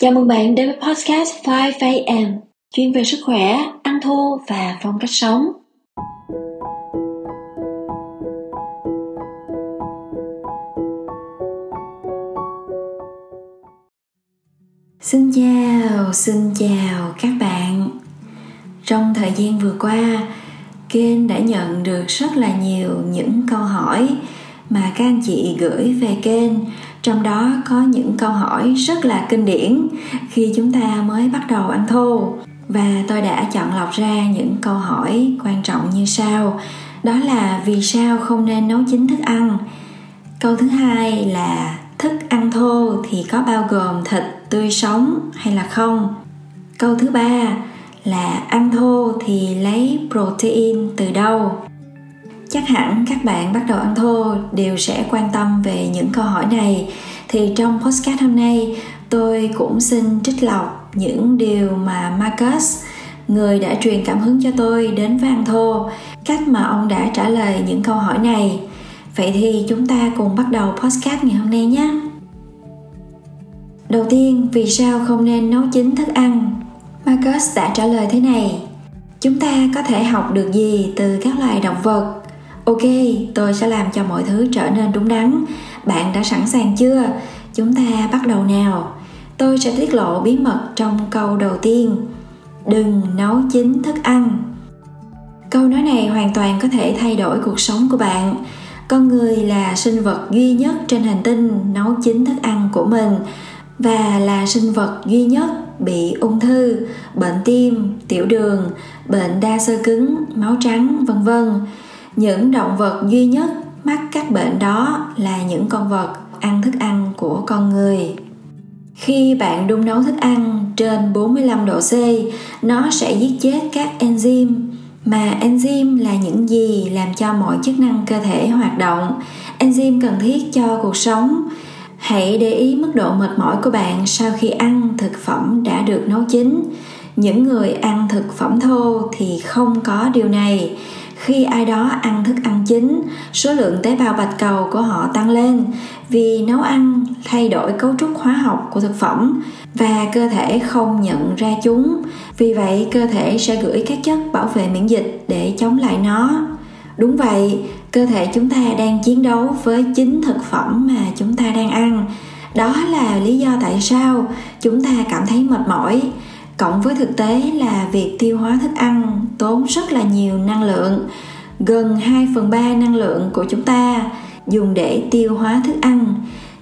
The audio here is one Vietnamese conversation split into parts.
Chào mừng bạn đến với podcast 5am, chuyên về sức khỏe, ăn thô và phong cách sống. Xin chào, xin chào các bạn. Trong thời gian vừa qua, kênh đã nhận được rất là nhiều những câu hỏi mà các anh chị gửi về kênh trong đó có những câu hỏi rất là kinh điển khi chúng ta mới bắt đầu ăn thô. Và tôi đã chọn lọc ra những câu hỏi quan trọng như sau. Đó là vì sao không nên nấu chín thức ăn? Câu thứ hai là thức ăn thô thì có bao gồm thịt, tươi sống hay là không? Câu thứ ba là ăn thô thì lấy protein từ đâu? Chắc hẳn các bạn bắt đầu ăn thô đều sẽ quan tâm về những câu hỏi này. Thì trong podcast hôm nay, tôi cũng xin trích lọc những điều mà Marcus, người đã truyền cảm hứng cho tôi đến với ăn thô, cách mà ông đã trả lời những câu hỏi này. Vậy thì chúng ta cùng bắt đầu podcast ngày hôm nay nhé. Đầu tiên, vì sao không nên nấu chín thức ăn? Marcus đã trả lời thế này. Chúng ta có thể học được gì từ các loài động vật? Ok, tôi sẽ làm cho mọi thứ trở nên đúng đắn. Bạn đã sẵn sàng chưa? Chúng ta bắt đầu nào. Tôi sẽ tiết lộ bí mật trong câu đầu tiên. Đừng nấu chín thức ăn. Câu nói này hoàn toàn có thể thay đổi cuộc sống của bạn. Con người là sinh vật duy nhất trên hành tinh nấu chín thức ăn của mình và là sinh vật duy nhất bị ung thư, bệnh tim, tiểu đường, bệnh đa xơ cứng, máu trắng, vân vân những động vật duy nhất mắc các bệnh đó là những con vật ăn thức ăn của con người. Khi bạn đun nấu thức ăn trên 45 độ C, nó sẽ giết chết các enzyme mà enzyme là những gì làm cho mọi chức năng cơ thể hoạt động. Enzyme cần thiết cho cuộc sống. Hãy để ý mức độ mệt mỏi của bạn sau khi ăn thực phẩm đã được nấu chín. Những người ăn thực phẩm thô thì không có điều này khi ai đó ăn thức ăn chín, số lượng tế bào bạch cầu của họ tăng lên vì nấu ăn thay đổi cấu trúc hóa học của thực phẩm và cơ thể không nhận ra chúng. Vì vậy, cơ thể sẽ gửi các chất bảo vệ miễn dịch để chống lại nó. Đúng vậy, cơ thể chúng ta đang chiến đấu với chính thực phẩm mà chúng ta đang ăn. Đó là lý do tại sao chúng ta cảm thấy mệt mỏi cộng với thực tế là việc tiêu hóa thức ăn tốn rất là nhiều năng lượng, gần 2 phần 3 năng lượng của chúng ta dùng để tiêu hóa thức ăn.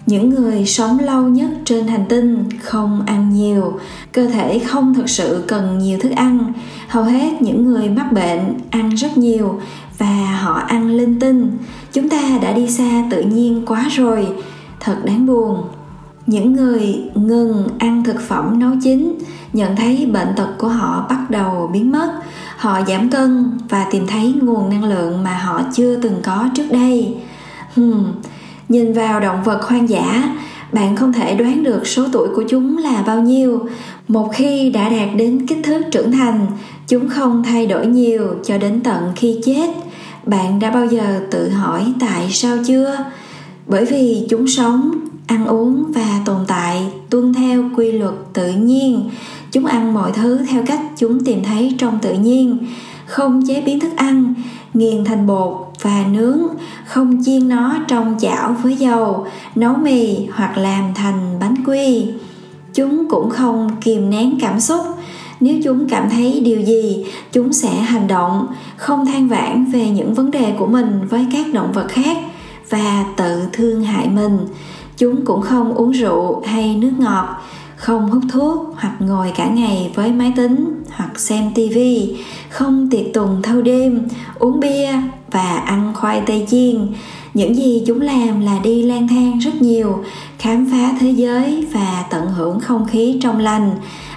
Những người sống lâu nhất trên hành tinh không ăn nhiều, cơ thể không thực sự cần nhiều thức ăn. Hầu hết những người mắc bệnh ăn rất nhiều và họ ăn linh tinh. Chúng ta đã đi xa tự nhiên quá rồi, thật đáng buồn những người ngừng ăn thực phẩm nấu chín nhận thấy bệnh tật của họ bắt đầu biến mất. Họ giảm cân và tìm thấy nguồn năng lượng mà họ chưa từng có trước đây. Hmm. nhìn vào động vật hoang dã, bạn không thể đoán được số tuổi của chúng là bao nhiêu. Một khi đã đạt đến kích thước trưởng thành, chúng không thay đổi nhiều cho đến tận khi chết. Bạn đã bao giờ tự hỏi tại sao chưa? Bởi vì chúng sống ăn uống và tồn tại, tuân theo quy luật tự nhiên. Chúng ăn mọi thứ theo cách chúng tìm thấy trong tự nhiên. Không chế biến thức ăn, nghiền thành bột và nướng. Không chiên nó trong chảo với dầu, nấu mì hoặc làm thành bánh quy. Chúng cũng không kìm nén cảm xúc. Nếu chúng cảm thấy điều gì, chúng sẽ hành động, không than vãn về những vấn đề của mình với các động vật khác và tự thương hại mình chúng cũng không uống rượu hay nước ngọt, không hút thuốc hoặc ngồi cả ngày với máy tính hoặc xem tivi không tiệc tùng thâu đêm, uống bia và ăn khoai tây chiên. Những gì chúng làm là đi lang thang rất nhiều, khám phá thế giới và tận hưởng không khí trong lành,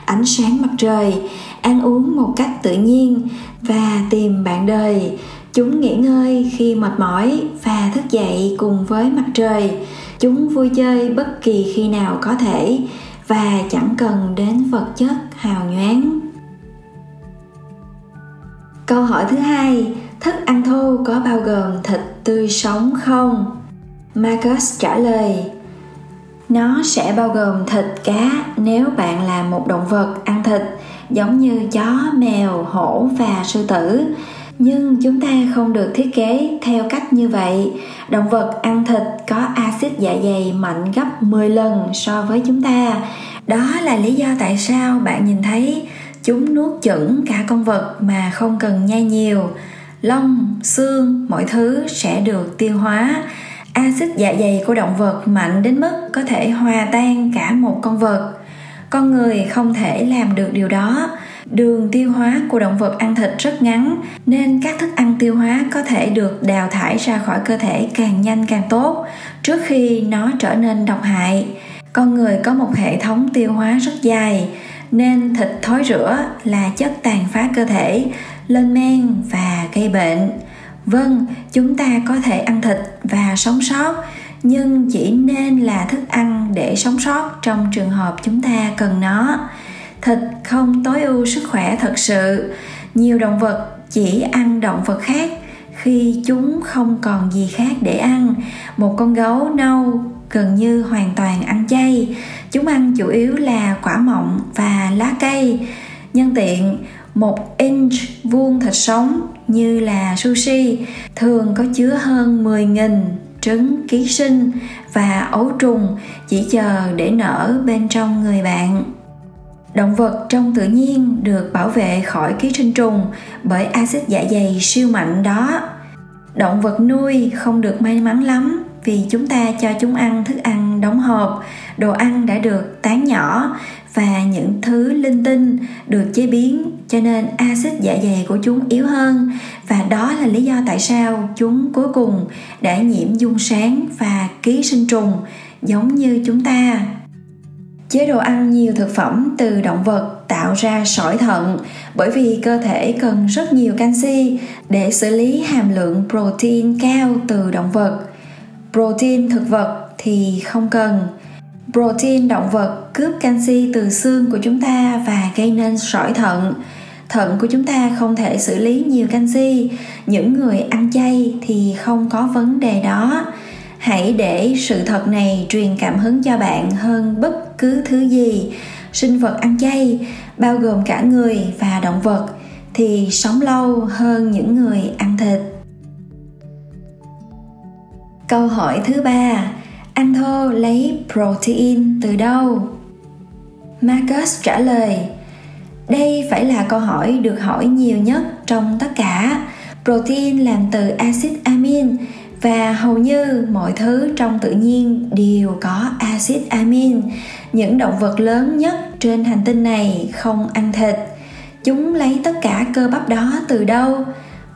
ánh sáng mặt trời, ăn uống một cách tự nhiên và tìm bạn đời. Chúng nghỉ ngơi khi mệt mỏi và thức dậy cùng với mặt trời chúng vui chơi bất kỳ khi nào có thể và chẳng cần đến vật chất hào nhoáng. Câu hỏi thứ hai, thức ăn thô có bao gồm thịt tươi sống không? Marcus trả lời, nó sẽ bao gồm thịt, cá. Nếu bạn là một động vật ăn thịt giống như chó, mèo, hổ và sư tử nhưng chúng ta không được thiết kế theo cách như vậy. Động vật ăn thịt có axit dạ dày mạnh gấp 10 lần so với chúng ta. Đó là lý do tại sao bạn nhìn thấy chúng nuốt chửng cả con vật mà không cần nhai nhiều. Lông, xương, mọi thứ sẽ được tiêu hóa. Axit dạ dày của động vật mạnh đến mức có thể hòa tan cả một con vật. Con người không thể làm được điều đó đường tiêu hóa của động vật ăn thịt rất ngắn, nên các thức ăn tiêu hóa có thể được đào thải ra khỏi cơ thể càng nhanh càng tốt trước khi nó trở nên độc hại. Con người có một hệ thống tiêu hóa rất dài nên thịt thối rữa là chất tàn phá cơ thể, lên men và gây bệnh. Vâng chúng ta có thể ăn thịt và sống sót, nhưng chỉ nên là thức ăn để sống sót trong trường hợp chúng ta cần nó thịt không tối ưu sức khỏe thật sự. Nhiều động vật chỉ ăn động vật khác khi chúng không còn gì khác để ăn. Một con gấu nâu gần như hoàn toàn ăn chay. Chúng ăn chủ yếu là quả mọng và lá cây. Nhân tiện, một inch vuông thịt sống như là sushi thường có chứa hơn 10.000 trứng ký sinh và ấu trùng chỉ chờ để nở bên trong người bạn động vật trong tự nhiên được bảo vệ khỏi ký sinh trùng bởi axit dạ dày siêu mạnh đó. Động vật nuôi không được may mắn lắm vì chúng ta cho chúng ăn thức ăn đóng hộp, đồ ăn đã được tán nhỏ và những thứ linh tinh được chế biến cho nên axit dạ dày của chúng yếu hơn và đó là lý do tại sao chúng cuối cùng đã nhiễm dung sáng và ký sinh trùng giống như chúng ta chế độ ăn nhiều thực phẩm từ động vật tạo ra sỏi thận, bởi vì cơ thể cần rất nhiều canxi để xử lý hàm lượng protein cao từ động vật. Protein thực vật thì không cần. Protein động vật cướp canxi từ xương của chúng ta và gây nên sỏi thận. Thận của chúng ta không thể xử lý nhiều canxi. Những người ăn chay thì không có vấn đề đó hãy để sự thật này truyền cảm hứng cho bạn hơn bất cứ thứ gì. Sinh vật ăn chay, bao gồm cả người và động vật, thì sống lâu hơn những người ăn thịt. Câu hỏi thứ ba ăn thô lấy protein từ đâu? Marcus trả lời, đây phải là câu hỏi được hỏi nhiều nhất trong tất cả. Protein làm từ axit amin và hầu như mọi thứ trong tự nhiên đều có axit amin, những động vật lớn nhất trên hành tinh này không ăn thịt. Chúng lấy tất cả cơ bắp đó từ đâu?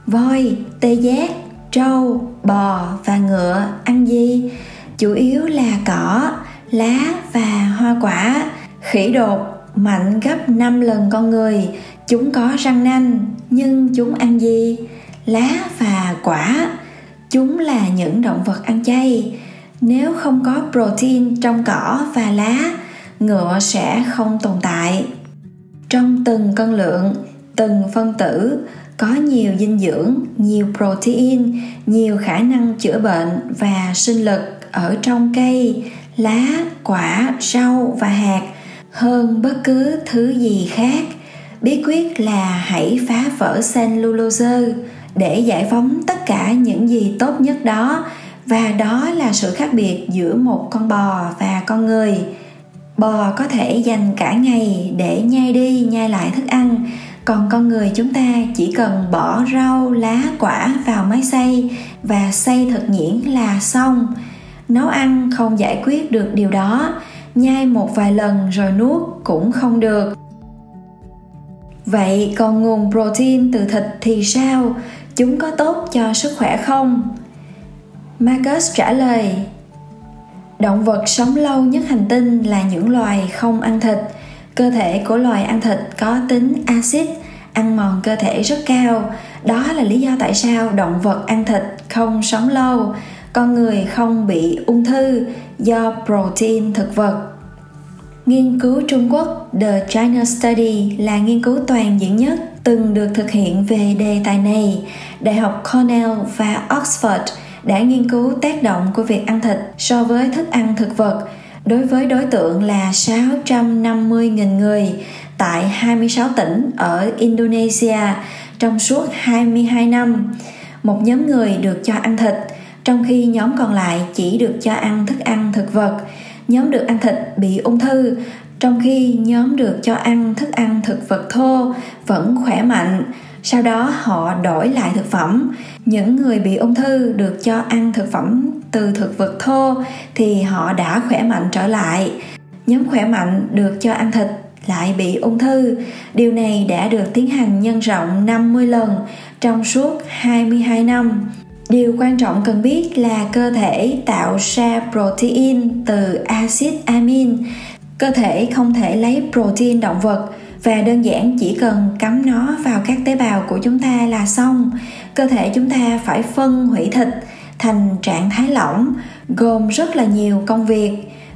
Voi, tê giác, trâu, bò và ngựa ăn gì? Chủ yếu là cỏ, lá và hoa quả. Khỉ đột mạnh gấp 5 lần con người. Chúng có răng nanh, nhưng chúng ăn gì? Lá và quả chúng là những động vật ăn chay. Nếu không có protein trong cỏ và lá, ngựa sẽ không tồn tại. Trong từng cân lượng, từng phân tử, có nhiều dinh dưỡng, nhiều protein, nhiều khả năng chữa bệnh và sinh lực ở trong cây, lá, quả, rau và hạt hơn bất cứ thứ gì khác. Bí quyết là hãy phá vỡ cellulose để giải phóng tất cả những gì tốt nhất đó. Và đó là sự khác biệt giữa một con bò và con người. Bò có thể dành cả ngày để nhai đi, nhai lại thức ăn. Còn con người chúng ta chỉ cần bỏ rau, lá, quả vào máy xay và xay thật nhuyễn là xong. Nấu ăn không giải quyết được điều đó. Nhai một vài lần rồi nuốt cũng không được. Vậy còn nguồn protein từ thịt thì sao? Chúng có tốt cho sức khỏe không? Marcus trả lời, động vật sống lâu nhất hành tinh là những loài không ăn thịt. Cơ thể của loài ăn thịt có tính axit, ăn mòn cơ thể rất cao. Đó là lý do tại sao động vật ăn thịt không sống lâu. Con người không bị ung thư do protein thực vật. Nghiên cứu Trung Quốc The China Study là nghiên cứu toàn diện nhất từng được thực hiện về đề tài này. Đại học Cornell và Oxford đã nghiên cứu tác động của việc ăn thịt so với thức ăn thực vật đối với đối tượng là 650.000 người tại 26 tỉnh ở Indonesia trong suốt 22 năm. Một nhóm người được cho ăn thịt, trong khi nhóm còn lại chỉ được cho ăn thức ăn thực vật. Nhóm được ăn thịt bị ung thư, trong khi nhóm được cho ăn thức ăn thực vật thô vẫn khỏe mạnh sau đó họ đổi lại thực phẩm những người bị ung thư được cho ăn thực phẩm từ thực vật thô thì họ đã khỏe mạnh trở lại nhóm khỏe mạnh được cho ăn thịt lại bị ung thư. Điều này đã được tiến hành nhân rộng 50 lần trong suốt 22 năm. Điều quan trọng cần biết là cơ thể tạo ra protein từ axit amin. Cơ thể không thể lấy protein động vật và đơn giản chỉ cần cắm nó vào các tế bào của chúng ta là xong cơ thể chúng ta phải phân hủy thịt thành trạng thái lỏng, gồm rất là nhiều công việc,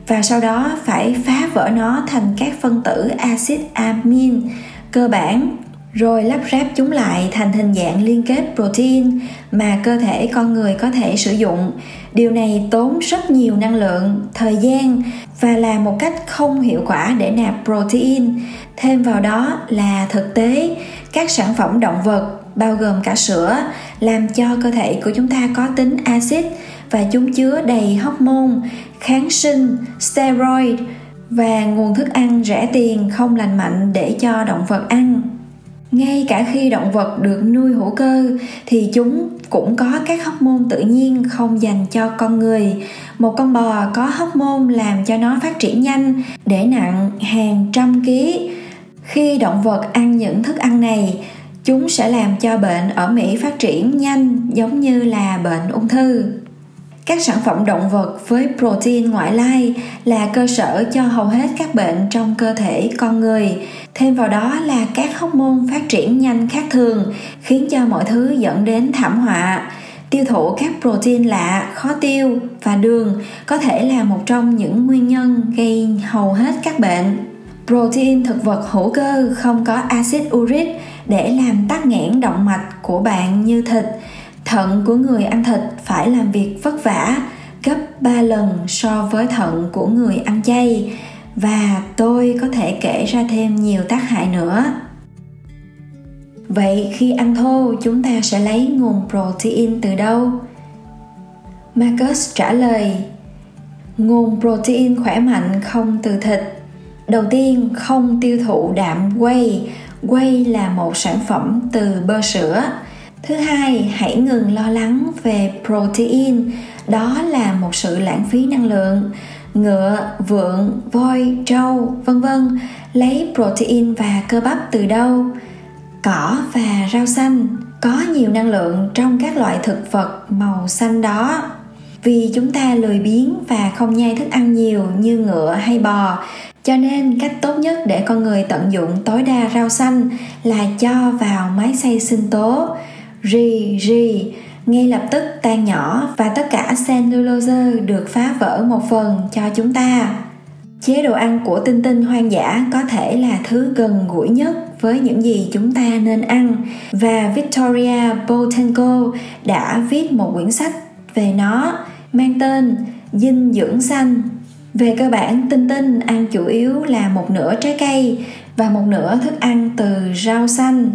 và sau đó phải phá vỡ nó thành các phân tử axit amin cơ bản rồi lắp ráp chúng lại thành hình dạng liên kết protein mà cơ thể con người có thể sử dụng. Điều này tốn rất nhiều năng lượng, thời gian và là một cách không hiệu quả để nạp protein. Thêm vào đó là thực tế, các sản phẩm động vật, bao gồm cả sữa, làm cho cơ thể của chúng ta có tính axit và chúng chứa đầy hormone, kháng sinh, steroid và nguồn thức ăn rẻ tiền không lành mạnh để cho động vật ăn ngay cả khi động vật được nuôi hữu cơ, thì chúng cũng có các hormone tự nhiên không dành cho con người. Một con bò có hormone làm cho nó phát triển nhanh, để nặng hàng trăm ký. Khi động vật ăn những thức ăn này, chúng sẽ làm cho bệnh ở mỹ phát triển nhanh, giống như là bệnh ung thư các sản phẩm động vật với protein ngoại lai là cơ sở cho hầu hết các bệnh trong cơ thể con người. Thêm vào đó là các hormone phát triển nhanh khác thường, khiến cho mọi thứ dẫn đến thảm họa. Tiêu thụ các protein lạ, khó tiêu và đường có thể là một trong những nguyên nhân gây hầu hết các bệnh. Protein thực vật hữu cơ không có axit uric để làm tắc nghẽn động mạch của bạn như thịt thận của người ăn thịt phải làm việc vất vả, gấp 3 lần so với thận của người ăn chay. Và tôi có thể kể ra thêm nhiều tác hại nữa. Vậy khi ăn thô, chúng ta sẽ lấy nguồn protein từ đâu? Marcus trả lời, nguồn protein khỏe mạnh không từ thịt. Đầu tiên, không tiêu thụ đạm whey. Whey là một sản phẩm từ bơ sữa thứ hai, hãy ngừng lo lắng về protein. Đó là một sự lãng phí năng lượng. Ngựa vượn voi, trâu, vân vân, lấy protein và cơ bắp từ đâu? Cỏ và rau xanh. Có nhiều năng lượng trong các loại thực vật màu xanh đó. Vì chúng ta lười biếng và không nhai thức ăn nhiều như ngựa hay bò, cho nên cách tốt nhất để con người tận dụng tối đa rau xanh là cho vào máy xay sinh tố rì rì. Ngay lập tức tan nhỏ và tất cả cellulose được phá vỡ một phần cho chúng ta. Chế độ ăn của tinh tinh hoang dã có thể là thứ gần gũi nhất với những gì chúng ta nên ăn. Và victoria botenko đã viết một quyển sách về nó, mang tên dinh dưỡng xanh. Về cơ bản, tinh tinh ăn chủ yếu là một nửa trái cây và một nửa thức ăn từ rau xanh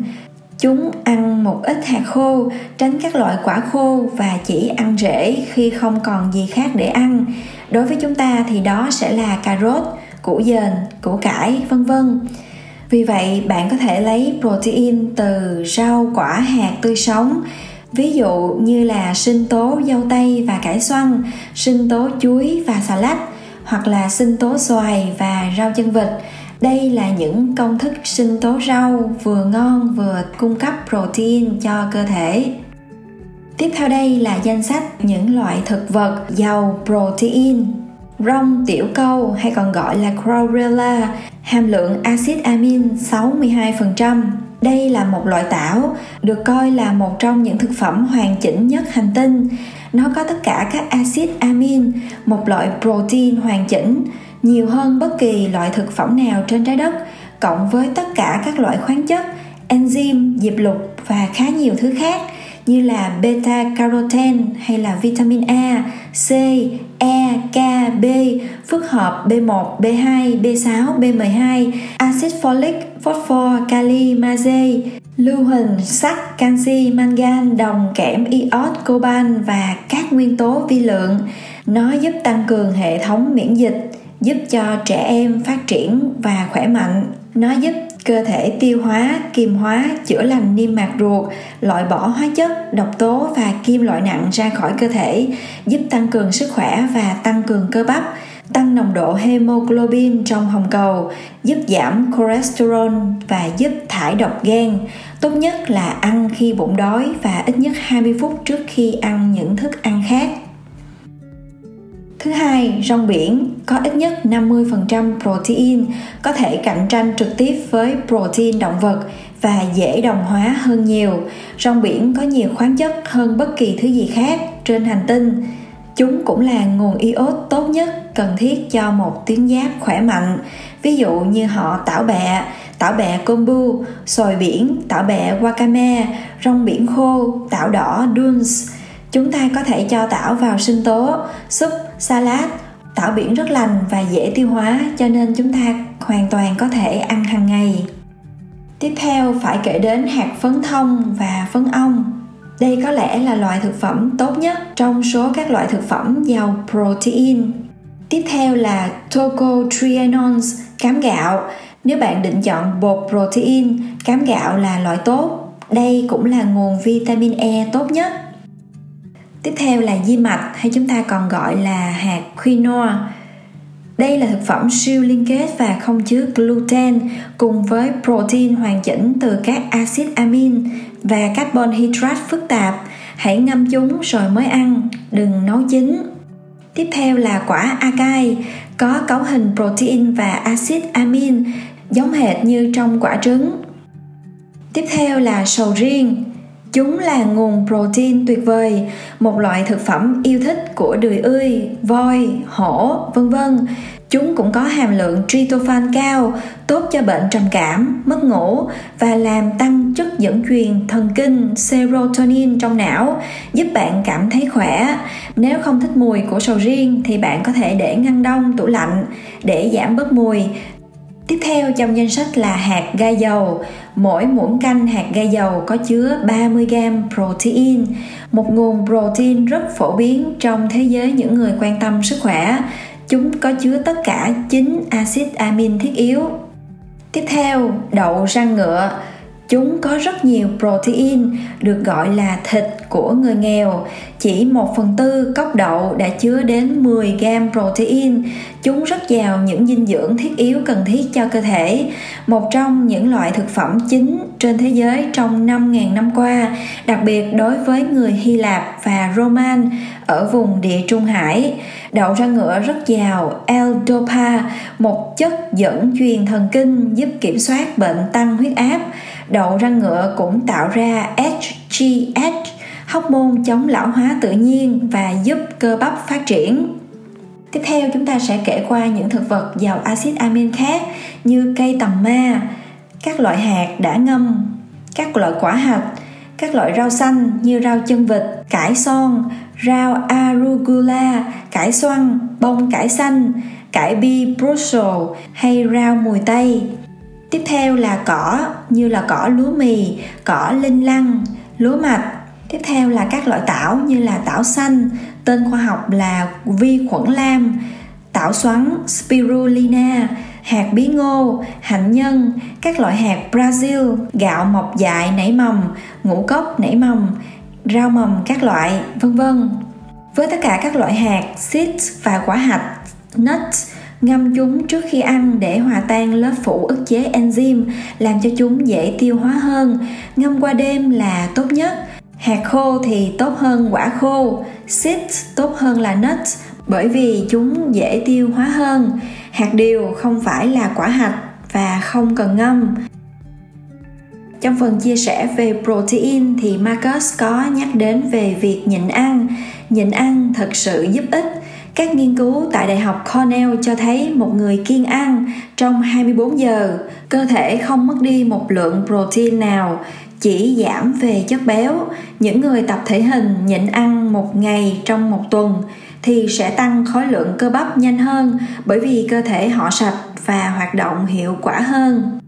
chúng ăn một ít hạt khô, tránh các loại quả khô và chỉ ăn rễ khi không còn gì khác để ăn. Đối với chúng ta thì đó sẽ là cà rốt, củ dền, củ cải, vân vân. Vì vậy, bạn có thể lấy protein từ rau, quả, hạt tươi sống, ví dụ như là sinh tố, dâu tây và cải xoăn, sinh tố chuối và xà lách, hoặc là sinh tố xoài và rau chân vịt đây là những công thức sinh tố rau vừa ngon vừa cung cấp protein cho cơ thể tiếp theo đây là danh sách những loại thực vật giàu protein rong tiểu câu hay còn gọi là chlorella hàm lượng axit amin 62%. Đây là một loại tảo, được coi là một trong những thực phẩm hoàn chỉnh nhất hành tinh. Nó có tất cả các axit amin, một loại protein hoàn chỉnh, nhiều hơn bất kỳ loại thực phẩm nào trên trái đất, cộng với tất cả các loại khoáng chất, enzyme, diệp lục và khá nhiều thứ khác như là beta carotene hay là vitamin A, C, E, K, B, phức hợp B1, B2, B6, B12, axit folic, phosphor, kali, magie, lưu huỳnh, sắt, canxi, mangan, đồng, kẽm, iốt, coban và các nguyên tố vi lượng. Nó giúp tăng cường hệ thống miễn dịch, giúp cho trẻ em phát triển và khỏe mạnh. Nó giúp cơ thể tiêu hóa, kiềm hóa, chữa lành niêm mạc ruột, loại bỏ hóa chất, độc tố và kim loại nặng ra khỏi cơ thể, giúp tăng cường sức khỏe và tăng cường cơ bắp, tăng nồng độ hemoglobin trong hồng cầu, giúp giảm cholesterol và giúp thải độc gan. Tốt nhất là ăn khi bụng đói và ít nhất 20 phút trước khi ăn những thức ăn khác. Thứ hai, rong biển có ít nhất 50% protein, có thể cạnh tranh trực tiếp với protein động vật và dễ đồng hóa hơn nhiều. Rong biển có nhiều khoáng chất hơn bất kỳ thứ gì khác trên hành tinh. Chúng cũng là nguồn iốt tốt nhất cần thiết cho một tuyến giáp khỏe mạnh. Ví dụ như họ tảo bẹ, tảo bẹ kombu, sồi biển, tảo bẹ wakame, rong biển khô, tảo đỏ duns. Chúng ta có thể cho tảo vào sinh tố, súp, salad, tảo biển rất lành và dễ tiêu hóa, cho nên chúng ta hoàn toàn có thể ăn hàng ngày. Tiếp theo, phải kể đến hạt phấn thông và phấn ong. Đây có lẽ là loại thực phẩm tốt nhất trong số các loại thực phẩm giàu protein. Tiếp theo là tocotrienols cám gạo. Nếu bạn định chọn bột protein, cám gạo là loại tốt. Đây cũng là nguồn vitamin e tốt nhất tiếp theo là di mạch hay chúng ta còn gọi là hạt quinoa đây là thực phẩm siêu liên kết và không chứa gluten cùng với protein hoàn chỉnh từ các axit amin và carbon hydrate phức tạp. Hãy ngâm chúng rồi mới ăn, đừng nấu chín. Tiếp theo là quả acai, có cấu hình protein và axit amin giống hệt như trong quả trứng. Tiếp theo là sầu riêng, Chúng là nguồn protein tuyệt vời, một loại thực phẩm yêu thích của đười ươi, voi, hổ, vân vân. Chúng cũng có hàm lượng tryptophan cao, tốt cho bệnh trầm cảm, mất ngủ và làm tăng chất dẫn truyền thần kinh serotonin trong não, giúp bạn cảm thấy khỏe. Nếu không thích mùi của sầu riêng thì bạn có thể để ngăn đông tủ lạnh để giảm bớt mùi Tiếp theo trong danh sách là hạt gai dầu. Mỗi muỗng canh hạt gai dầu có chứa 30g protein, một nguồn protein rất phổ biến trong thế giới những người quan tâm sức khỏe. Chúng có chứa tất cả 9 axit amin thiết yếu. Tiếp theo, đậu răng ngựa Chúng có rất nhiều protein, được gọi là thịt của người nghèo. Chỉ 1 phần tư cốc đậu đã chứa đến 10 gram protein. Chúng rất giàu những dinh dưỡng thiết yếu cần thiết cho cơ thể. Một trong những loại thực phẩm chính trên thế giới trong 5.000 năm qua, đặc biệt đối với người Hy Lạp và Roman ở vùng địa Trung Hải. Đậu rang ngựa rất giàu L-dopa, một chất dẫn truyền thần kinh giúp kiểm soát bệnh tăng huyết áp đậu răng ngựa cũng tạo ra HGH, hóc môn chống lão hóa tự nhiên và giúp cơ bắp phát triển. Tiếp theo chúng ta sẽ kể qua những thực vật giàu axit amin khác như cây tầm ma, các loại hạt đã ngâm, các loại quả hạch, các loại rau xanh như rau chân vịt, cải son, rau arugula, cải xoăn, bông cải xanh, cải bi Brussels hay rau mùi tây tiếp theo là cỏ, như là cỏ lúa mì, cỏ linh lăng, lúa mạch. Tiếp theo là các loại tảo, như là tảo xanh, tên khoa học là vi khuẩn lam, tảo xoắn, spirulina, hạt bí ngô, hạnh nhân, các loại hạt brazil, gạo mọc dại nảy mầm, ngũ cốc nảy mầm, rau mầm các loại, vân vân. Với tất cả các loại hạt, seeds và quả hạch nuts ngâm chúng trước khi ăn để hòa tan lớp phủ ức chế enzyme, làm cho chúng dễ tiêu hóa hơn. Ngâm qua đêm là tốt nhất. Hạt khô thì tốt hơn quả khô. Seeds tốt hơn là nuts, bởi vì chúng dễ tiêu hóa hơn. Hạt điều không phải là quả hạch và không cần ngâm. Trong phần chia sẻ về protein thì Marcus có nhắc đến về việc nhịn ăn. Nhịn ăn thật sự giúp ích. Các nghiên cứu tại Đại học Cornell cho thấy một người kiêng ăn trong 24 giờ, cơ thể không mất đi một lượng protein nào, chỉ giảm về chất béo. Những người tập thể hình nhịn ăn một ngày trong một tuần thì sẽ tăng khối lượng cơ bắp nhanh hơn bởi vì cơ thể họ sạch và hoạt động hiệu quả hơn.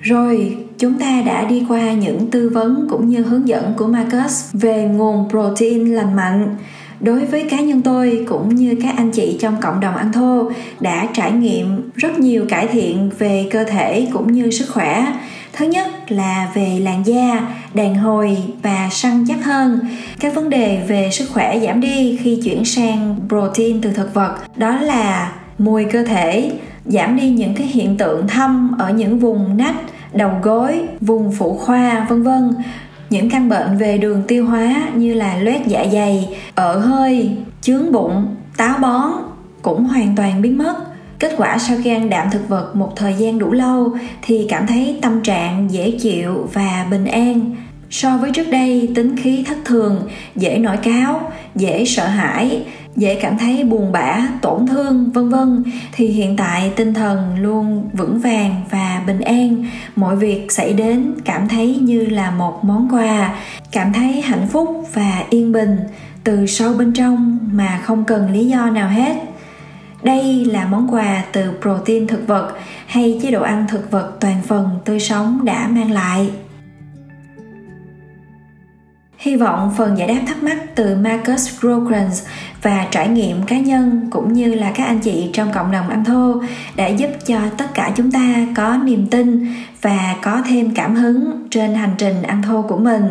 Rồi, chúng ta đã đi qua những tư vấn cũng như hướng dẫn của Marcus về nguồn protein lành mạnh đối với cá nhân tôi cũng như các anh chị trong cộng đồng ăn thô đã trải nghiệm rất nhiều cải thiện về cơ thể cũng như sức khỏe. Thứ nhất là về làn da, đàn hồi và săn chắc hơn. Các vấn đề về sức khỏe giảm đi khi chuyển sang protein từ thực vật, đó là mùi cơ thể, giảm đi những cái hiện tượng thâm ở những vùng nách, đầu gối, vùng phụ khoa, vân vân những căn bệnh về đường tiêu hóa như là loét dạ dày ợ hơi, chướng bụng, táo bón cũng hoàn toàn biến mất. Kết quả sau khi ăn đạm thực vật một thời gian đủ lâu thì cảm thấy tâm trạng dễ chịu và bình an so với trước đây, tính khí thất thường, dễ nổi cáo, dễ sợ hãi, dễ cảm thấy buồn bã, tổn thương, vân vân. Thì hiện tại, tinh thần luôn vững vàng và bình an. Mọi việc xảy đến cảm thấy như là một món quà. Cảm thấy hạnh phúc và yên bình từ sâu bên trong mà không cần lý do nào hết. Đây là món quà từ protein thực vật hay chế độ ăn thực vật toàn phần tươi sống đã mang lại. Hy vọng phần giải đáp thắc mắc từ Marcus Grogrens và trải nghiệm cá nhân cũng như là các anh chị trong cộng đồng ăn thô đã giúp cho tất cả chúng ta có niềm tin và có thêm cảm hứng trên hành trình ăn thô của mình.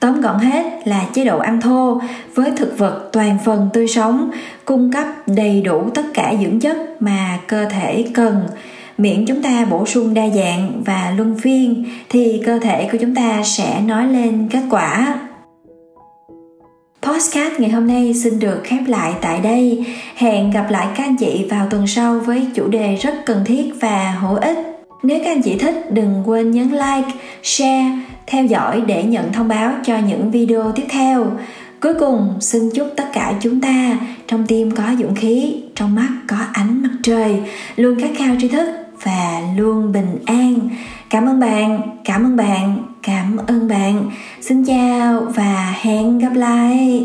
Tóm gọn hết là chế độ ăn thô với thực vật toàn phần tươi sống, cung cấp đầy đủ tất cả dưỡng chất mà cơ thể cần miễn chúng ta bổ sung đa dạng và luân phiên thì cơ thể của chúng ta sẽ nói lên kết quả Postcard ngày hôm nay xin được khép lại tại đây. Hẹn gặp lại các anh chị vào tuần sau với chủ đề rất cần thiết và hữu ích. Nếu các anh chị thích đừng quên nhấn like, share, theo dõi để nhận thông báo cho những video tiếp theo. Cuối cùng, xin chúc tất cả chúng ta trong tim có dũng khí, trong mắt có ánh mặt trời, luôn khát khao tri thức và luôn bình an. Cảm ơn bạn, cảm ơn bạn, cảm ơn bạn. Xin chào và hẹn gặp lại.